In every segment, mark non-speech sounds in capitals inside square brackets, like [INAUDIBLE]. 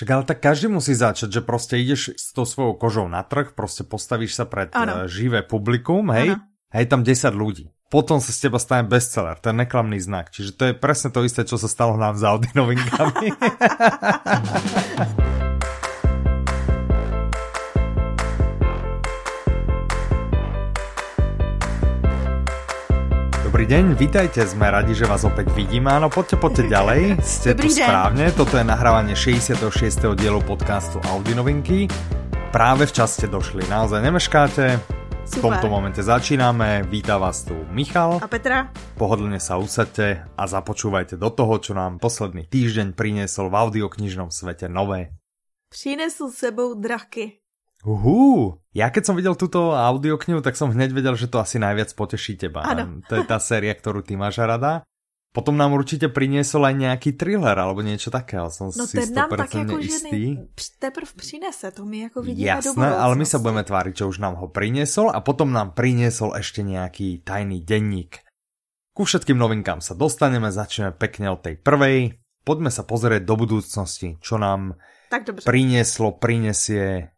Však ale tak každý musí začať, že proste ideš s tou svojou kožou na trh, proste postavíš sa pred ano. živé publikum, hej, ano. hej, tam 10 ľudí. Potom sa z teba stane bestseller, to je neklamný znak. Čiže to je presne to isté, čo sa stalo nám s Audi novinkami. Deň, vítajte, sme radi, že vás opäť vidíme. Áno, poďte, poďte [LAUGHS] ďalej, ste Dobrý tu deň. správne. Toto je nahrávanie 66. dielu podcastu Audi novinky. Práve v čas ste došli, naozaj nemeškáte. V tomto momente začíname. Víta vás tu Michal. A Petra. Pohodlne sa usadte a započúvajte do toho, čo nám posledný týždeň priniesol v audioknižnom svete nové. Přinesl sebou draky. Uhú, ja keď som videl túto audioknihu, tak som hneď vedel, že to asi najviac poteší teba. Ano. To je tá [LAUGHS] séria, ktorú ty máš rada. Potom nám určite priniesol aj nejaký thriller alebo niečo takého. Som no si ten nám tak jako istý. teprv přinese, to my jako vidíme Jasné, ale my sa budeme tváriť, že už nám ho priniesol a potom nám priniesol ešte nejaký tajný denník. Ku všetkým novinkám sa dostaneme, začneme pekne od tej prvej. Poďme sa pozrieť do budúcnosti, čo nám tak prinieslo, prinesie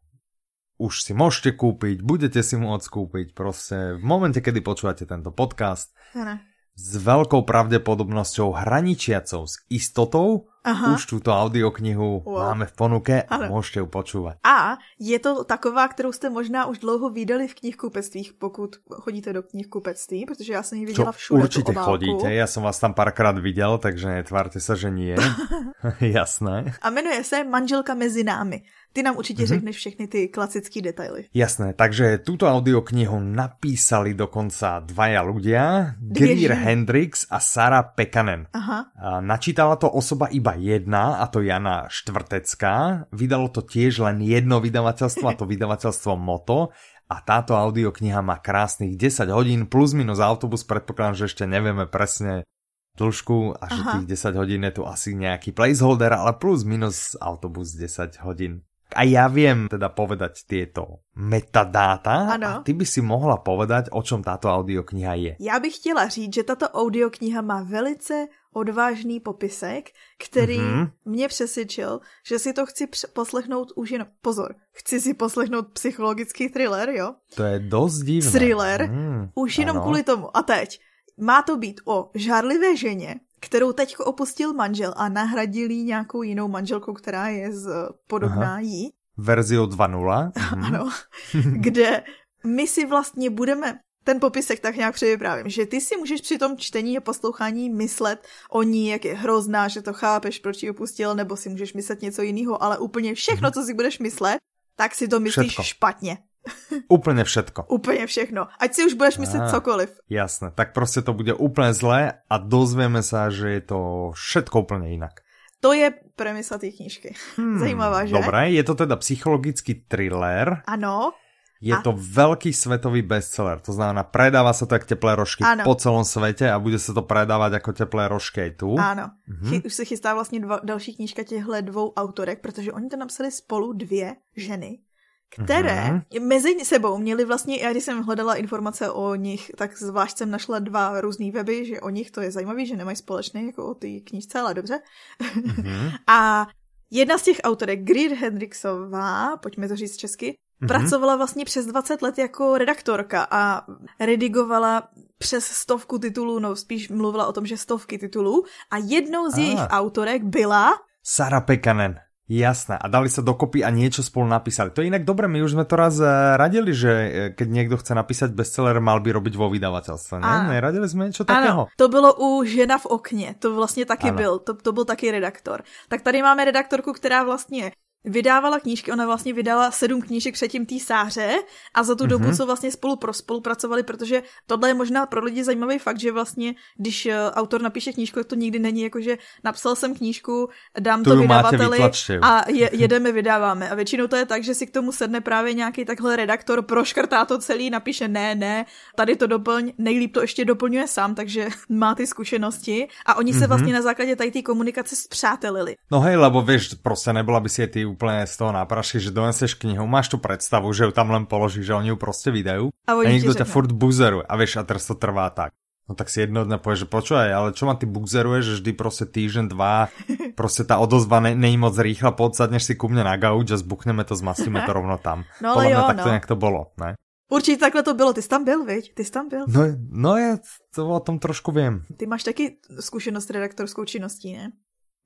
už si môžete kúpiť, budete si môcť kúpiť proste v momente, kedy počúvate tento podcast. Ano. S veľkou pravdepodobnosťou hraničiacou s istotou Aha. už túto audioknihu wow. máme v ponuke a ano. môžete ju počúvať. A je to taková, kterou jste možná už dlouho vydali v knihkupectvích, pokud chodíte do knihkupectví, protože já jsem ji viděla všude. Určite chodíte, ja som vás tam párkrát videl, takže netvárte sa, že nie. [LAUGHS] [LAUGHS] Jasné. A jmenuje se Manželka mezi námi. Ty nám určitě mm-hmm. řekneš všechny ty klasické detaily. Jasné, takže túto audioknihu napísali dokonca dvaja ľudia, Greer Hendrix a Sara Pekanen. Aha. A načítala to osoba iba jedna, a to Jana Štvrtecká. Vydalo to tiež len jedno vydavateľstvo, a to vydavateľstvo Moto. A táto audiokniha má krásnych 10 hodín plus minus autobus, predpokladám, že ešte nevieme presne dĺžku a že tých 10 hodín je tu asi nejaký placeholder, ale plus minus autobus 10 hodín a ja viem teda povedať tieto metadáta ano. a ty by si mohla povedať, o čom táto audiokniha je. Já bych chtěla říct, že tato audiokniha má velice odvážný popisek, který mm-hmm. mě přesvědčil, že si to chci poslechnout už jen... Pozor, chci si poslechnout psychologický thriller, jo? To je dost divné. Thriller, mm, už jenom ano. kvůli tomu. A teď, má to být o žárlivé ženě, kterou teď opustil manžel a nahradil jí nějakou jinou manželkou, která je z, podobná Aha. jí. Verziu 2.0. [LAUGHS] Mhm. ano, [LAUGHS] kde my si vlastně budeme ten popisek tak nějak převyprávím, že ty si můžeš při tom čtení a poslouchání myslet o ní, jak je hrozná, že to chápeš, proč ji opustil, nebo si můžeš myslet něco jiného, ale úplně všechno, mhm. co si budeš myslet, tak si to myslíš Všetko. špatně. Úplne všetko. Úplne všechno. Ať si už budeš myslet cokoliv. Jasné, tak prostě to bude úplne zlé a dozvieme sa, že je to všetko úplne inak. To je premisa té knížky. Hmm, Zajímavá, že? Dobré, je to teda psychologický thriller. Ano. Je a... to veľký svetový bestseller, to znamená, predáva sa to jak teplé rožky ano. po celom svete a bude sa to predávať ako teplé rožky aj tu. Ano. Mhm. Už se chystá vlastně dva, další knížka těchto dvou autorek, protože oni to napsali spolu dvě ženy které mm-hmm. mezi sebou měli vlastně, já když jsem hledala informace o nich, tak zvlášť jsem našla dva různý weby, že o nich to je zajímavé, že nemají společný jako o té knížce, ale dobře. Mm-hmm. [LAUGHS] a jedna z těch autorek, Greer Hendricksová, pojďme to říct česky, mm-hmm. pracovala vlastně přes 20 let jako redaktorka a redigovala přes stovku titulů, no spíš mluvila o tom, že stovky titulů a jednou z ah. jejich autorek byla Sara Pekanen. Jasné. A dali sa dokopy a niečo spolu napísali. To je inak dobre, my už sme to raz eh, radili, že eh, keď niekto chce napísať bestseller, mal by robiť vo vydavateľstve. Ne? Neradili sme niečo takého? Ano, to bylo u Žena v okně. To vlastně taky ano. byl. To, to byl taky redaktor. Tak tady máme redaktorku, která vlastně vydávala knížky, ona vlastně vydala sedm knížek předtím té sáře a za tu mm-hmm. dobu, mhm. co vlastně spolu pro spolupracovali, protože tohle je možná pro lidi zajímavý fakt, že vlastně, když eh, autor napíše knížku, tak to nikdy není jako, že napsal jsem knížku, dám tu to vydavateli a je, [LAUGHS] jedeme, vydáváme. A většinou to je tak, že si k tomu sedne právě nějaký takhle redaktor, proškrtá to celý, napíše ne, ne, tady to doplň, nejlíp to ještě doplňuje sám, takže [LAUGHS] má ty zkušenosti a oni mm-hmm. se mhm. vlastně na základě tady té komunikace zpřátelili. No hej, lebo vieš, prostě nebyla by si ty úplne z toho náprašky, že doneseš knihu, máš tu predstavu, že ju tam len položíš, že oni ju proste vydajú a, a niekto ťa furt buzeruje a vieš, a teraz to trvá tak. No tak si jedno dňa povieš, že počúvaj, ale čo ma ty bugzeruješ, že vždy proste týždeň, dva, [LAUGHS] proste tá odozva ne, není moc rýchla, poď si ku mne na gauč a zbuchneme to, zmastíme to [LAUGHS] rovno tam. No ale jo, tak to no. nejak to bolo, ne? Určitě takhle to bylo, ty jsi tam byl, viď? Ty jsi tam byl. No, no já to o tom trošku vím. Ty máš taky zkušenost s redaktorskou činností, ne?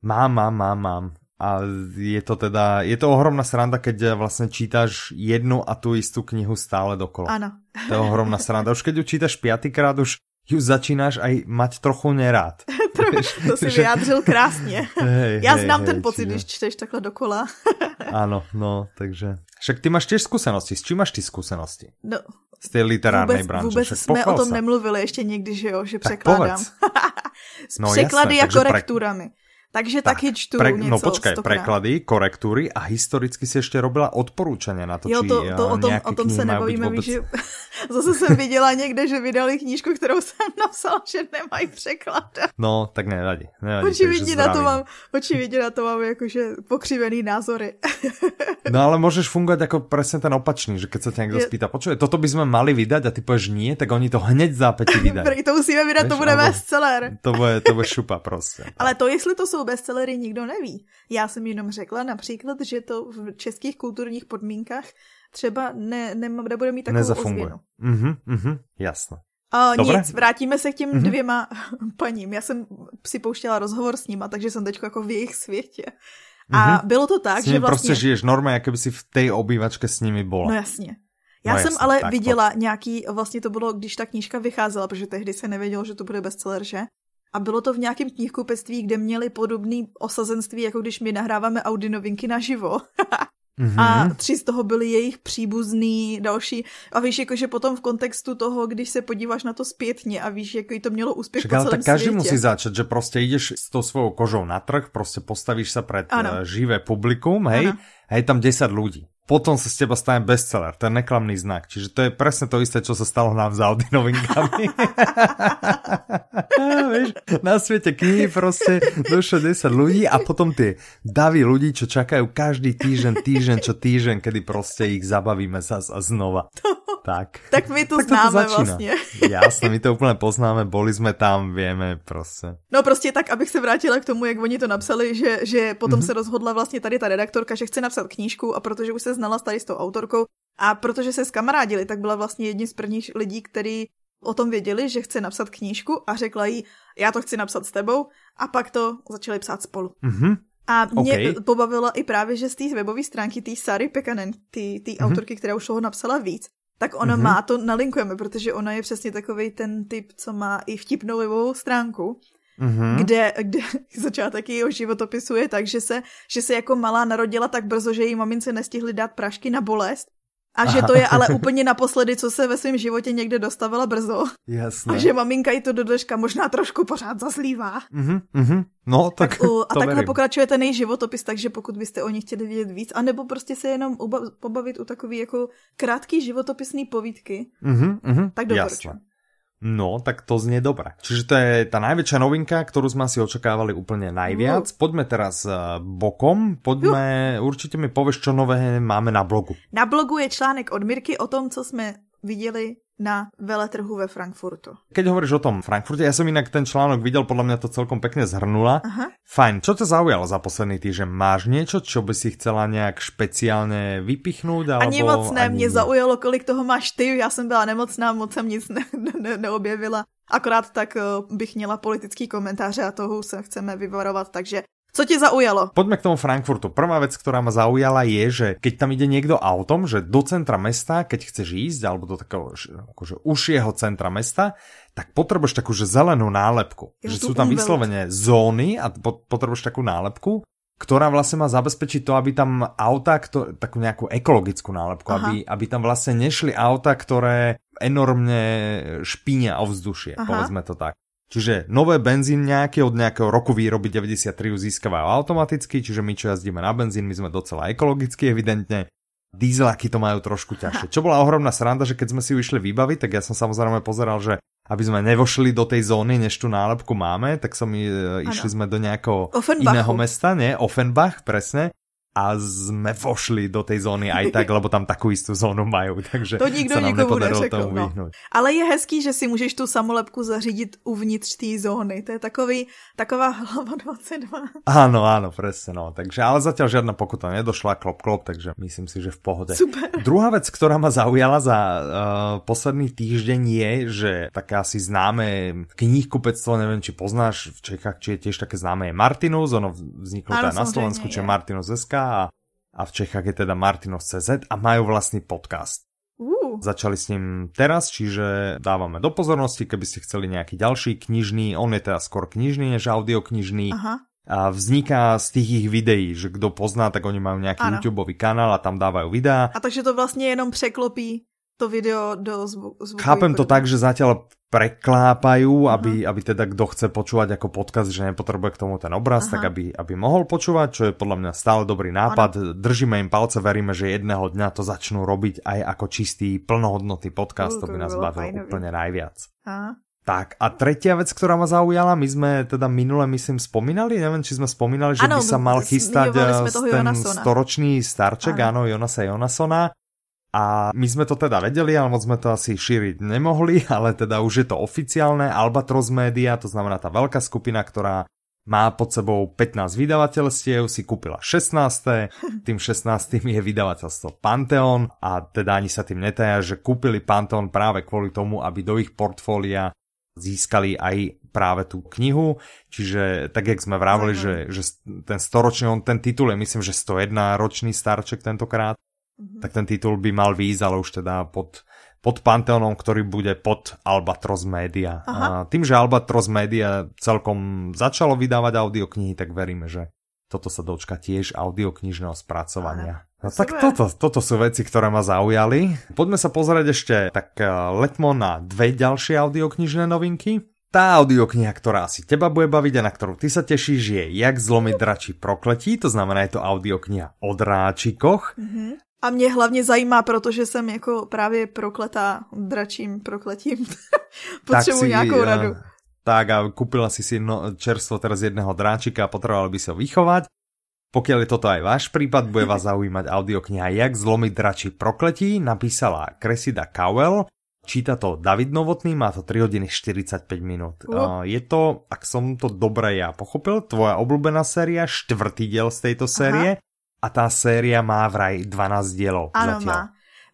Mám, mám, mám, mám. A je to teda, je to ohromná sranda, keď vlastně čítaš jednu a tu istú knihu stále dokola. Ano. To je ohromná sranda. Už keď ju čítaš piatýkrát, už ju začínáš aj mať trochu nerád. [LAUGHS] to si vyjádřil krásně. [LAUGHS] Hej, Já hej, znám hej, ten pocit, čiže... když čteš takhle dokola. [LAUGHS] Áno, no, takže... Však ty máš tiež skúsenosti. S čím máš ty skúsenosti? No, z té literárnej vůbec, branže. Vůbec Však jsme o tom sa. nemluvili ještě někdy, že jo, že překládám. S no, překlady jasné, a korekturami. Pre... Takže tak, taky čtu pre, něco No počkaj, stokrát. preklady, korektúry a historicky si ešte robila odporúčania na to, jo, to, či to, o tom, o tom se nebavíme, vůbec... že zase jsem viděla někde, že vydali knížku, kterou jsem napsala, že nemají překlad. No, tak nevadí. nevadí očividně, na to mám, očividně na to mám jakože pokřivený názory. [LAUGHS] no ale můžeš fungovat jako přesně ten opačný, že keď se tě někdo spýta, počuje, toto by sme mali vydať a ty povieš nie, tak oni to hned zápäti vydají. to musíme vydat, to bude bestseller. To bude, to bude šupa prostě. [LAUGHS] ale to, jestli to jsou bestsellery, nikdo neví. Já jsem jenom řekla například, že to v českých kulturních podmínkách třeba ne, ne, nebude mít takovou Nezafunguje. ozvěnu. Mhm, mhm, jasno. A nic, vrátíme se k těm mm-hmm. dvěma [LAUGHS] paním. Já jsem si pouštěla rozhovor s nima, takže jsem teď jako v jejich světě. A mm-hmm. bylo to tak, s že vlastně... prostě žiješ normálně, jako by si v té obývačce s nimi byla. No jasně. Já no jsem jasně, ale viděla to... nějaký, vlastně to bylo, když ta knížka vycházela, protože tehdy se nevědělo, že to bude bestseller, že? A bylo to v nějakém knihkupectví, kde měli podobný osazenství, jako když my nahráváme Audi novinky naživo. [LAUGHS] Mm-hmm. A tři z toho byli jejich příbuzný, další. A víš, jakože potom v kontextu toho, když se podíváš na to zpětně a víš, jaký to mělo úspěch Však, po celém tak každý světě. musí začať, že prostě jdeš s tou svojou kožou na trh, prostě postavíš se před ano. Eh, živé publikum, hej, ano. a je tam 10 ľudí potom sa z teba stane bestseller. To je neklamný znak. Čiže to je presne to isté, čo sa stalo nám s Audi novinkami. [LAUGHS] Víš, na svete knihy proste došlo 10 ľudí a potom tie davy ľudí, čo čakajú každý týždeň, týždeň, čo týždeň, kedy proste ich zabavíme zas a znova. [LAUGHS] Tak. Tak my to tak známe to vlastně. [LAUGHS] Jasne, my to úplně poznáme, boli jsme tam, vieme prostě. No prostě tak, abych se vrátila k tomu, jak oni to napsali, že, že potom mm-hmm. se rozhodla vlastně tady ta redaktorka, že chce napsat knížku a protože už se znala tady s tou autorkou a protože se skamarádili, tak byla vlastně jedním z prvních lidí, který o tom věděli, že chce napsat knížku a řekla jí, já to chci napsat s tebou a pak to začali psát spolu. Mm-hmm. A mě okay. pobavila i právě, že z té webové stránky té Sary Pekanen, té mm-hmm. autorky, která už toho napsala víc, tak ona mm-hmm. má, to nalinkujeme, protože ona je přesně takový ten typ, co má i vtipnou webovou stránku, mm-hmm. kde, kde [LAUGHS] začátek jejího životopisu je tak, že se, že se jako malá narodila tak brzo, že její mamince nestihli dát prašky na bolest a že to je ale [LAUGHS] úplně naposledy, co se ve svém životě někde dostavila brzo. Jasné. A že maminka i to do dneška možná trošku pořád zazlívá. Mm-hmm, mm-hmm. No, tak, tak uh, A takhle verím. pokračuje ten její životopis, takže pokud byste o ní chtěli vědět víc, anebo prostě se jenom uba- pobavit u takový jako krátký životopisný povídky, mm-hmm, mm-hmm. tak doporučuji. No, tak to znie dobre. Čiže to je tá najväčšia novinka, ktorú sme si očakávali úplne najviac. Poďme teraz eh, bokom. Poďme, uh. určite mi povieš, čo nové máme na blogu. Na blogu je článek od Mirky o tom, co jsme viděli na veletrhu ve Frankfurtu. Keď hovoríš o tom Frankfurte, ja som inak ten článok videl, podľa mňa to celkom pekne zhrnula. Aha. Fajn, čo ťa zaujalo za posledný týždeň? Máš niečo, čo by si chcela nejak špeciálne vypichnúť? Alebo ani moc ne, ani... mě zaujalo, kolik toho máš ty, já jsem byla nemocná, moc jsem nic ne, ne, neobjevila. Akorát tak uh, bych měla politický komentáře a toho se chceme vyvarovat, takže co ti zaujalo? Poďme k tomu Frankfurtu. Prvá vec, ktorá ma zaujala je, že keď tam ide niekto autom, že do centra mesta, keď chceš ísť, alebo do takého akože užšieho centra mesta, tak potrebuješ takú že zelenú nálepku. Je že sú tam vyslovene zóny a potrebuješ takú nálepku, ktorá vlastne má zabezpečiť to, aby tam auta, ktor- takú nejakú ekologickú nálepku, aby, aby tam vlastne nešli auta, ktoré enormne špínia ovzdušie, Aha. povedzme to tak. Čiže nové benzín nejaké od nejakého roku výroby 93 získavajú automaticky, čiže my čo jazdíme na benzín, my sme docela ekologicky evidentne. Dízelaky to majú trošku ťažšie. Čo bola ohromná sranda, že keď sme si ju išli vybaviť, tak ja som samozrejme pozeral, že aby sme nevošli do tej zóny, než tú nálepku máme, tak som e, išli sme do nejakého iného mesta, nie? Offenbach, presne. A sme vošli do tej zóny aj tak, lebo tam takú istú zónu majú, takže to nikdo sa nám nepodarilo neřekl, tomu no. Ale je hezký, že si můžeš tu samolepku zařídit uvnitř té zóny. To je takový, taková hlava 22. Áno, áno, presne, no. Takže, ale zatiaľ žiadna pokuta nedošla, klop, klop, takže myslím si, že v pohode. Super. Druhá vec, ktorá ma zaujala za uh, posledný týždeň je, že také asi známe knihkupectvo, neviem, či poznáš v Čechách, či je tiež také známe je Martinus, ono vzniklo teda na Slovensku, či Martinus SK a, a v Čechách je teda Martinos CZ a majú vlastný podcast. Uh. Začali s ním teraz, čiže dávame do pozornosti, keby ste chceli nejaký ďalší knižný, on je teda skôr knižný než audioknižný. Aha. A vzniká z tých ich videí, že kdo pozná, tak oni majú nejaký ano. YouTube kanál a tam dávajú videá. A takže to vlastně jenom překlopí to video do zvuku. Chápem to tak, že zatiaľ preklápajú, aby, aby teda kto chce počúvať ako podcast, že nepotrebuje k tomu ten obraz, Aha. tak aby, aby mohol počúvať, čo je podľa mňa stále dobrý nápad. Ano. Držíme im palce, veríme, že jedného dňa to začnú robiť aj ako čistý, plnohodnotný podcast, uh, to by nás bavilo úplne najviac. Aha. Tak a tretia vec, ktorá ma zaujala, my sme teda minule, myslím, spomínali, neviem, či sme spomínali, že ano, by sa mal chystať eh, ten storočný starček, áno, Jonasa Jonasona. A my sme to teda vedeli, ale moc sme to asi šíriť nemohli, [LAUGHS] ale teda už je to oficiálne. Albatros Media, to znamená tá veľká skupina, ktorá má pod sebou 15 vydavateľstiev, si kúpila 16. Tým 16. je vydavateľstvo Pantheon a teda ani sa tým netaja, že kúpili Pantheon práve kvôli tomu, aby do ich portfólia získali aj práve tú knihu, čiže tak, jak sme vravili, že, že ten storočný, on ten titul je myslím, že 101 ročný starček tentokrát, Mm-hmm. Tak ten titul by mal výjsť, ale už teda pod, pod Pantheonom, ktorý bude pod Albatros Media. A tým, že Albatros Media celkom začalo vydávať audioknihy, tak veríme, že toto sa dočka tiež audioknižného spracovania. No tak toto, toto sú veci, ktoré ma zaujali. Poďme sa pozrieť ešte tak eh, letmo na dve ďalšie audioknižné novinky. Tá audiokniha, ktorá asi teba bude baviť a na ktorú ty sa tešíš, je Jak zlomiť dračí prokletí, to znamená je to audiokniha o dráčikoch. Mm-hmm. A mě hlavně zajímá, protože jsem jako právě prokletá dračím prokletím. [LAUGHS] Potřebuji si, nějakou radu. Tak a kúpila si si no, čerstvo teraz jedného dráčika a potreboval by si ho vychovať. Pokiaľ je toto aj váš prípad, bude vás [LAUGHS] zaujímať audiokniha Jak zlomiť dračí prokletí, napísala Cressida Cowell, číta to David Novotný, má to 3 hodiny 45 minút. Uh. Je to, ak som to dobre ja pochopil, tvoja obľúbená séria, štvrtý diel z tejto série. Aha a tá séria má vraj 12 dielov ano, zatiaľ. má.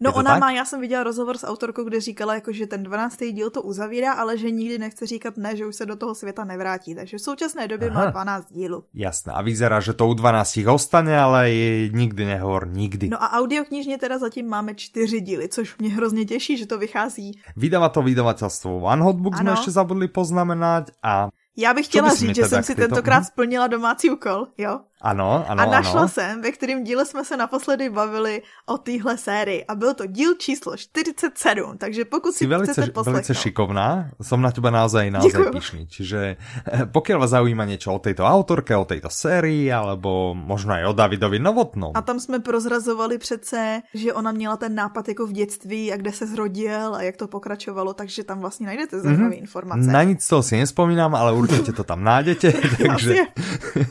No ona tak? má, já jsem viděla rozhovor s autorkou, kde říkala, jako, že ten 12. díl to uzavírá, ale že nikdy nechce říkat ne, že už se do toho světa nevrátí. Takže v současné době Aha. má 12 dílů. Jasné. A vyzerá, že to u 12 ostane, ale je nikdy nehovor, nikdy. No a audioknižně teda zatím máme 4 díly, což mě hrozně těší, že to vychází. Vydává to vydavateľstvo One Hot Book, jsme ještě zabudli poznamenať a já bych chtěla říct, že jsem si tentokrát splnila domácí úkol, jo? Ano, ano, A našla ano. jsem, ve kterém díle jsme se naposledy bavili o téhle sérii. A byl to díl číslo 47, takže pokud si, velice, chcete poslechnout. velice šikovná, som na teba naozaj, naozaj pišný. Čiže eh, pokiaľ vás zaujíma niečo o tejto autorke, o tejto sérii, alebo možno aj o Davidovi Novotnom. A tam jsme prozrazovali přece, že ona měla ten nápad jako v dětství a kde se zrodil a jak to pokračovalo, takže tam vlastně najdete zajímavé mm-hmm. informace. Na nic toho si nespomínám, ale určite to tam nájdete. [LAUGHS] takže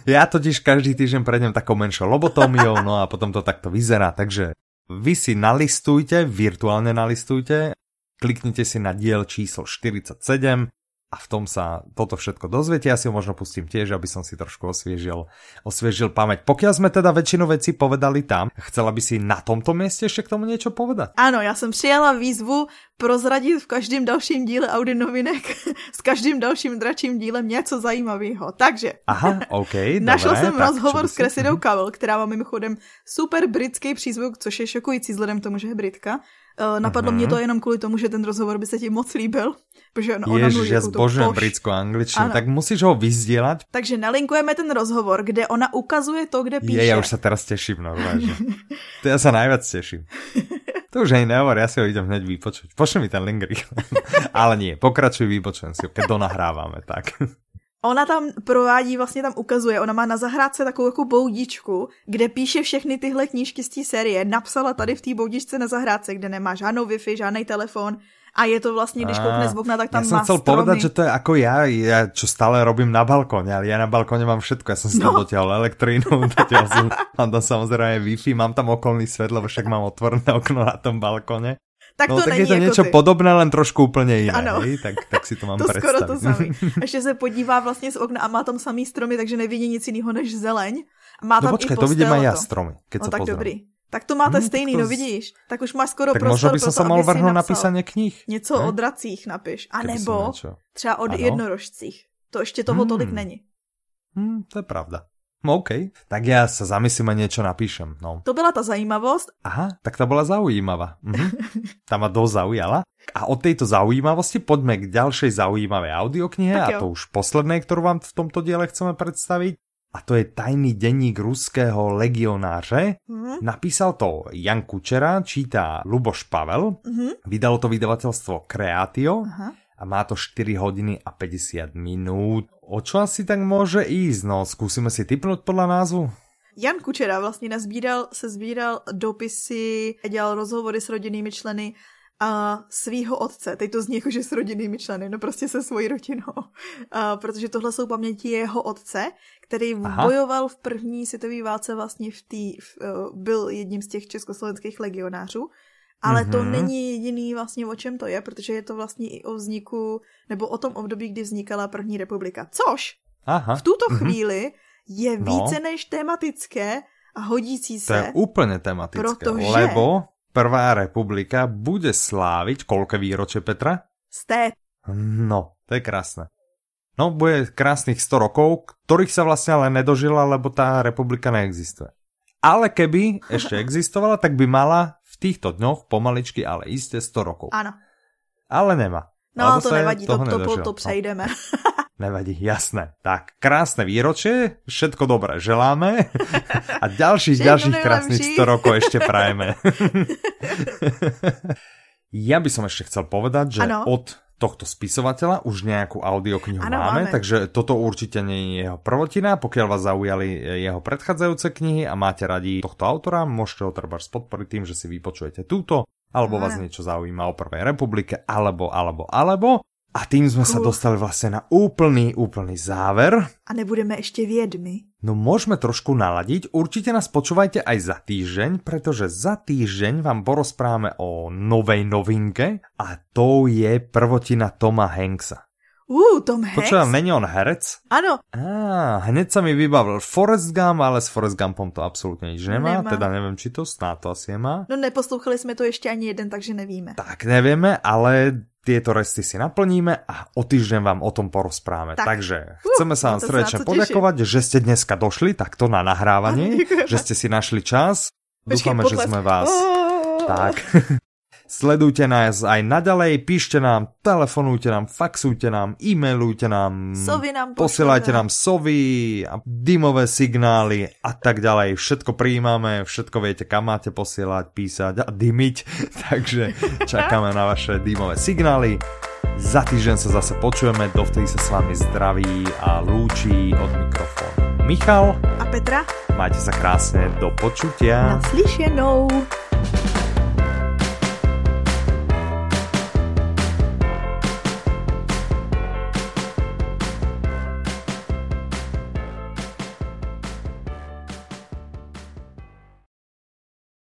ja [LAUGHS] totiž každý týždeň prejdem takou menšou lobotómiou, no a potom to takto vyzerá. Takže vy si nalistujte, virtuálne nalistujte, kliknite si na diel číslo 47 a v tom sa toto všetko dozviete. Ja si ho možno pustím tiež, aby som si trošku osviežil, osviežil pamäť. Pokiaľ sme teda väčšinu vecí povedali tam, chcela by si na tomto mieste ešte k tomu niečo povedať? Áno, ja som přijala výzvu prozradit v každém dalším díle Audi novinek [LAUGHS] s každým dalším dračím dílem něco zajímavého. Takže Aha, OK, našel [LAUGHS] dobré, jsem rozhovor s Cressidou Cowell, která má mimochodem super britský přízvuk, což je šokující vzhledem k tomu, že je Britka. Uh, napadlo uh-huh. mě to jenom kvůli tomu, že ten rozhovor by se ti moc líbil. Protože ona, ona Ježiš, ja zbožujem britskou angličtinu, tak musíš ho vyzdieľať. Takže nalinkujeme ten rozhovor, kde ona ukazuje to, kde píše. Je, ja už sa teraz teším, normálne. [LAUGHS] to ja sa najviac teším. To už aj nehovor, ja si ho idem hneď vypočuť. Pošli mi ten link rýchle. [LAUGHS] Ale nie, pokračuj, vypočujem si ho, keď donahrávame, tak. Ona tam provádí, vlastně tam ukazuje, ona má na zahrádce takovou jako boudičku, kde píše všechny tyhle knížky z té série. Napsala tady v té boudičce na zahrádce, kde nemá žádnou Wi-Fi, žádný telefon A je to vlastně, když koukne z okna, tak tam ja som má chcel stromy. povedať, že to je ako ja, ja, čo stále robím na balkóne, ale ja na balkóne mám všetko. Ja som si no. tam dotiahol elektrínu, [LAUGHS] dotiahol som, mám tam samozrejme Wi-Fi, mám tam okolný svet, lebo však mám otvorené okno na tom balkóne. Tak no, to tak není je to jako niečo ty. podobné, len trošku úplně jiné, Ano. hej? Tak, tak si to mám [LAUGHS] To představit. skoro to samé. [LAUGHS] Ještě se podívá vlastně z okna a má tam samý stromy, takže nevidí nic jiného než zeleň. A má No tam počkej, i to vidím aj a ja stromy, keď No sa tak pozriem. dobrý. Tak to máte Hmm, stejný, to no vidíš. Tak už máš skoro Tak prostor by pro som to, sa mal vrhnúť napsal napísanie knih. Něco ne? o dracích napiš. A nebo třeba o Ano. jednorožcích. To ještě toho tolik Hmm. není. Hm, to je pravda. No OK, tak ja sa zamyslím a niečo napíšem. No. To byla ta zajímavost. Aha, tak tá bola zaujímavá. Mhm. [LAUGHS] Tá ma dosť zaujala. A od tejto zaujímavosti poďme k ďalšej zaujímavej audioknihe a to už poslednej, ktorú vám v tomto diele chceme predstaviť. A to je tajný denník ruského legionáře. Mhm. Napísal to Jan Kučera, čítá Luboš Pavel. Mhm. Vydalo to vydavateľstvo Creatio Aha. a má to 4 hodiny a 50 minút. O čo asi tak môže ísť? No, skúsime si typnúť podľa názvu. Jan Kučera vlastně nazbíral, se sbíral dopisy, dělal rozhovory s rodinnými členy a svýho otce. Teď to zní jako, že s rodinnými členy, no prostě se svojí rodinou. A, protože tohle jsou paměti jeho otce, který Aha. bojoval v první světové válce vlastně v tý, v, eh, byl jedním z těch československých legionářů. Ale to Mhm. není jediný vlastně o čem to je, protože je to vlastně i o vzniku, nebo o tom období, kdy vznikala první republika. Což Aha. v tuto mhm. chvíli je No. více než tematické a hodící To je se. úplne tematické, Protože- lebo Prvá republika bude sláviť koľké výročie Petra? Z té No, to je krásne. No, bude krásnych 100 rokov, ktorých sa vlastne ale nedožila, lebo tá republika neexistuje. Ale keby ešte [LAUGHS] existovala, tak by mala týchto dňoch pomaličky, ale iste 100 rokov. Ano. Ale nemá. No, Lebo to nevadí, to, to, to, to No. přejdeme. [LAUGHS] Nevadí, jasné. Tak, krásne výročie, všetko dobré želáme a ďalších, ďalších krásnych najlepší. 100 rokov ešte prajeme. [LAUGHS] ja by som ešte chcel povedať, že Ano. od tohto spisovateľa už nejakú audioknihu Ano, máme, máme. takže toto určite nie je jeho prvotina. Pokiaľ vás zaujali jeho predchádzajúce knihy a máte radi tohto autora, môžete ho treba podporiť tým, že si vypočujete túto, alebo vás niečo zaujíma o Prvej republike, alebo, alebo, alebo. A tým sme sa Cool. dostali vlastne na úplný, úplný záver. A nebudeme ještě vědmi. No môžeme trošku naladiť, určite nás počúvajte aj za týždeň, pretože za týždeň vám porozprávame o novej novinke a to je prvotina Toma Hanksa. Uh, Tom Hanks. Počúvam, není on herec? Ano, Á, hneď sa mi vybavil Forrest Gump, ale s Forrest Gumpom to absolútne nič nemá, Nemá. teda neviem, či to snáď to asi nemá. no neposlouchali jsme to ještě ani jeden, takže nevíme. Tak nevieme, ale tieto resty si naplníme a o týždeň vám o tom porozprávame. Tak. Takže chceme sa vám to sa srdečne poďakovať, že ste dneska došli takto na nahrávanie, že ste si našli čas. Dúfame, že sme vás... Tak. [LAUGHS] Sledujte nás aj naďalej, píšte nám, telefonujte nám, faxujte nám, e-mailujte nám, Sovy nám posielajte nám sovy a dymové signály a tak ďalej. Všetko prijímame, všetko viete, kam máte posielať, písať a dymiť. [LAUGHS] Takže čakáme na vaše dymové signály. Za týždeň sa zase počujeme, dovtedy sa s vami zdraví a lúčí od mikrofónu Michal. A Petra? Majte sa krásne, do počutia. Naslyšenou.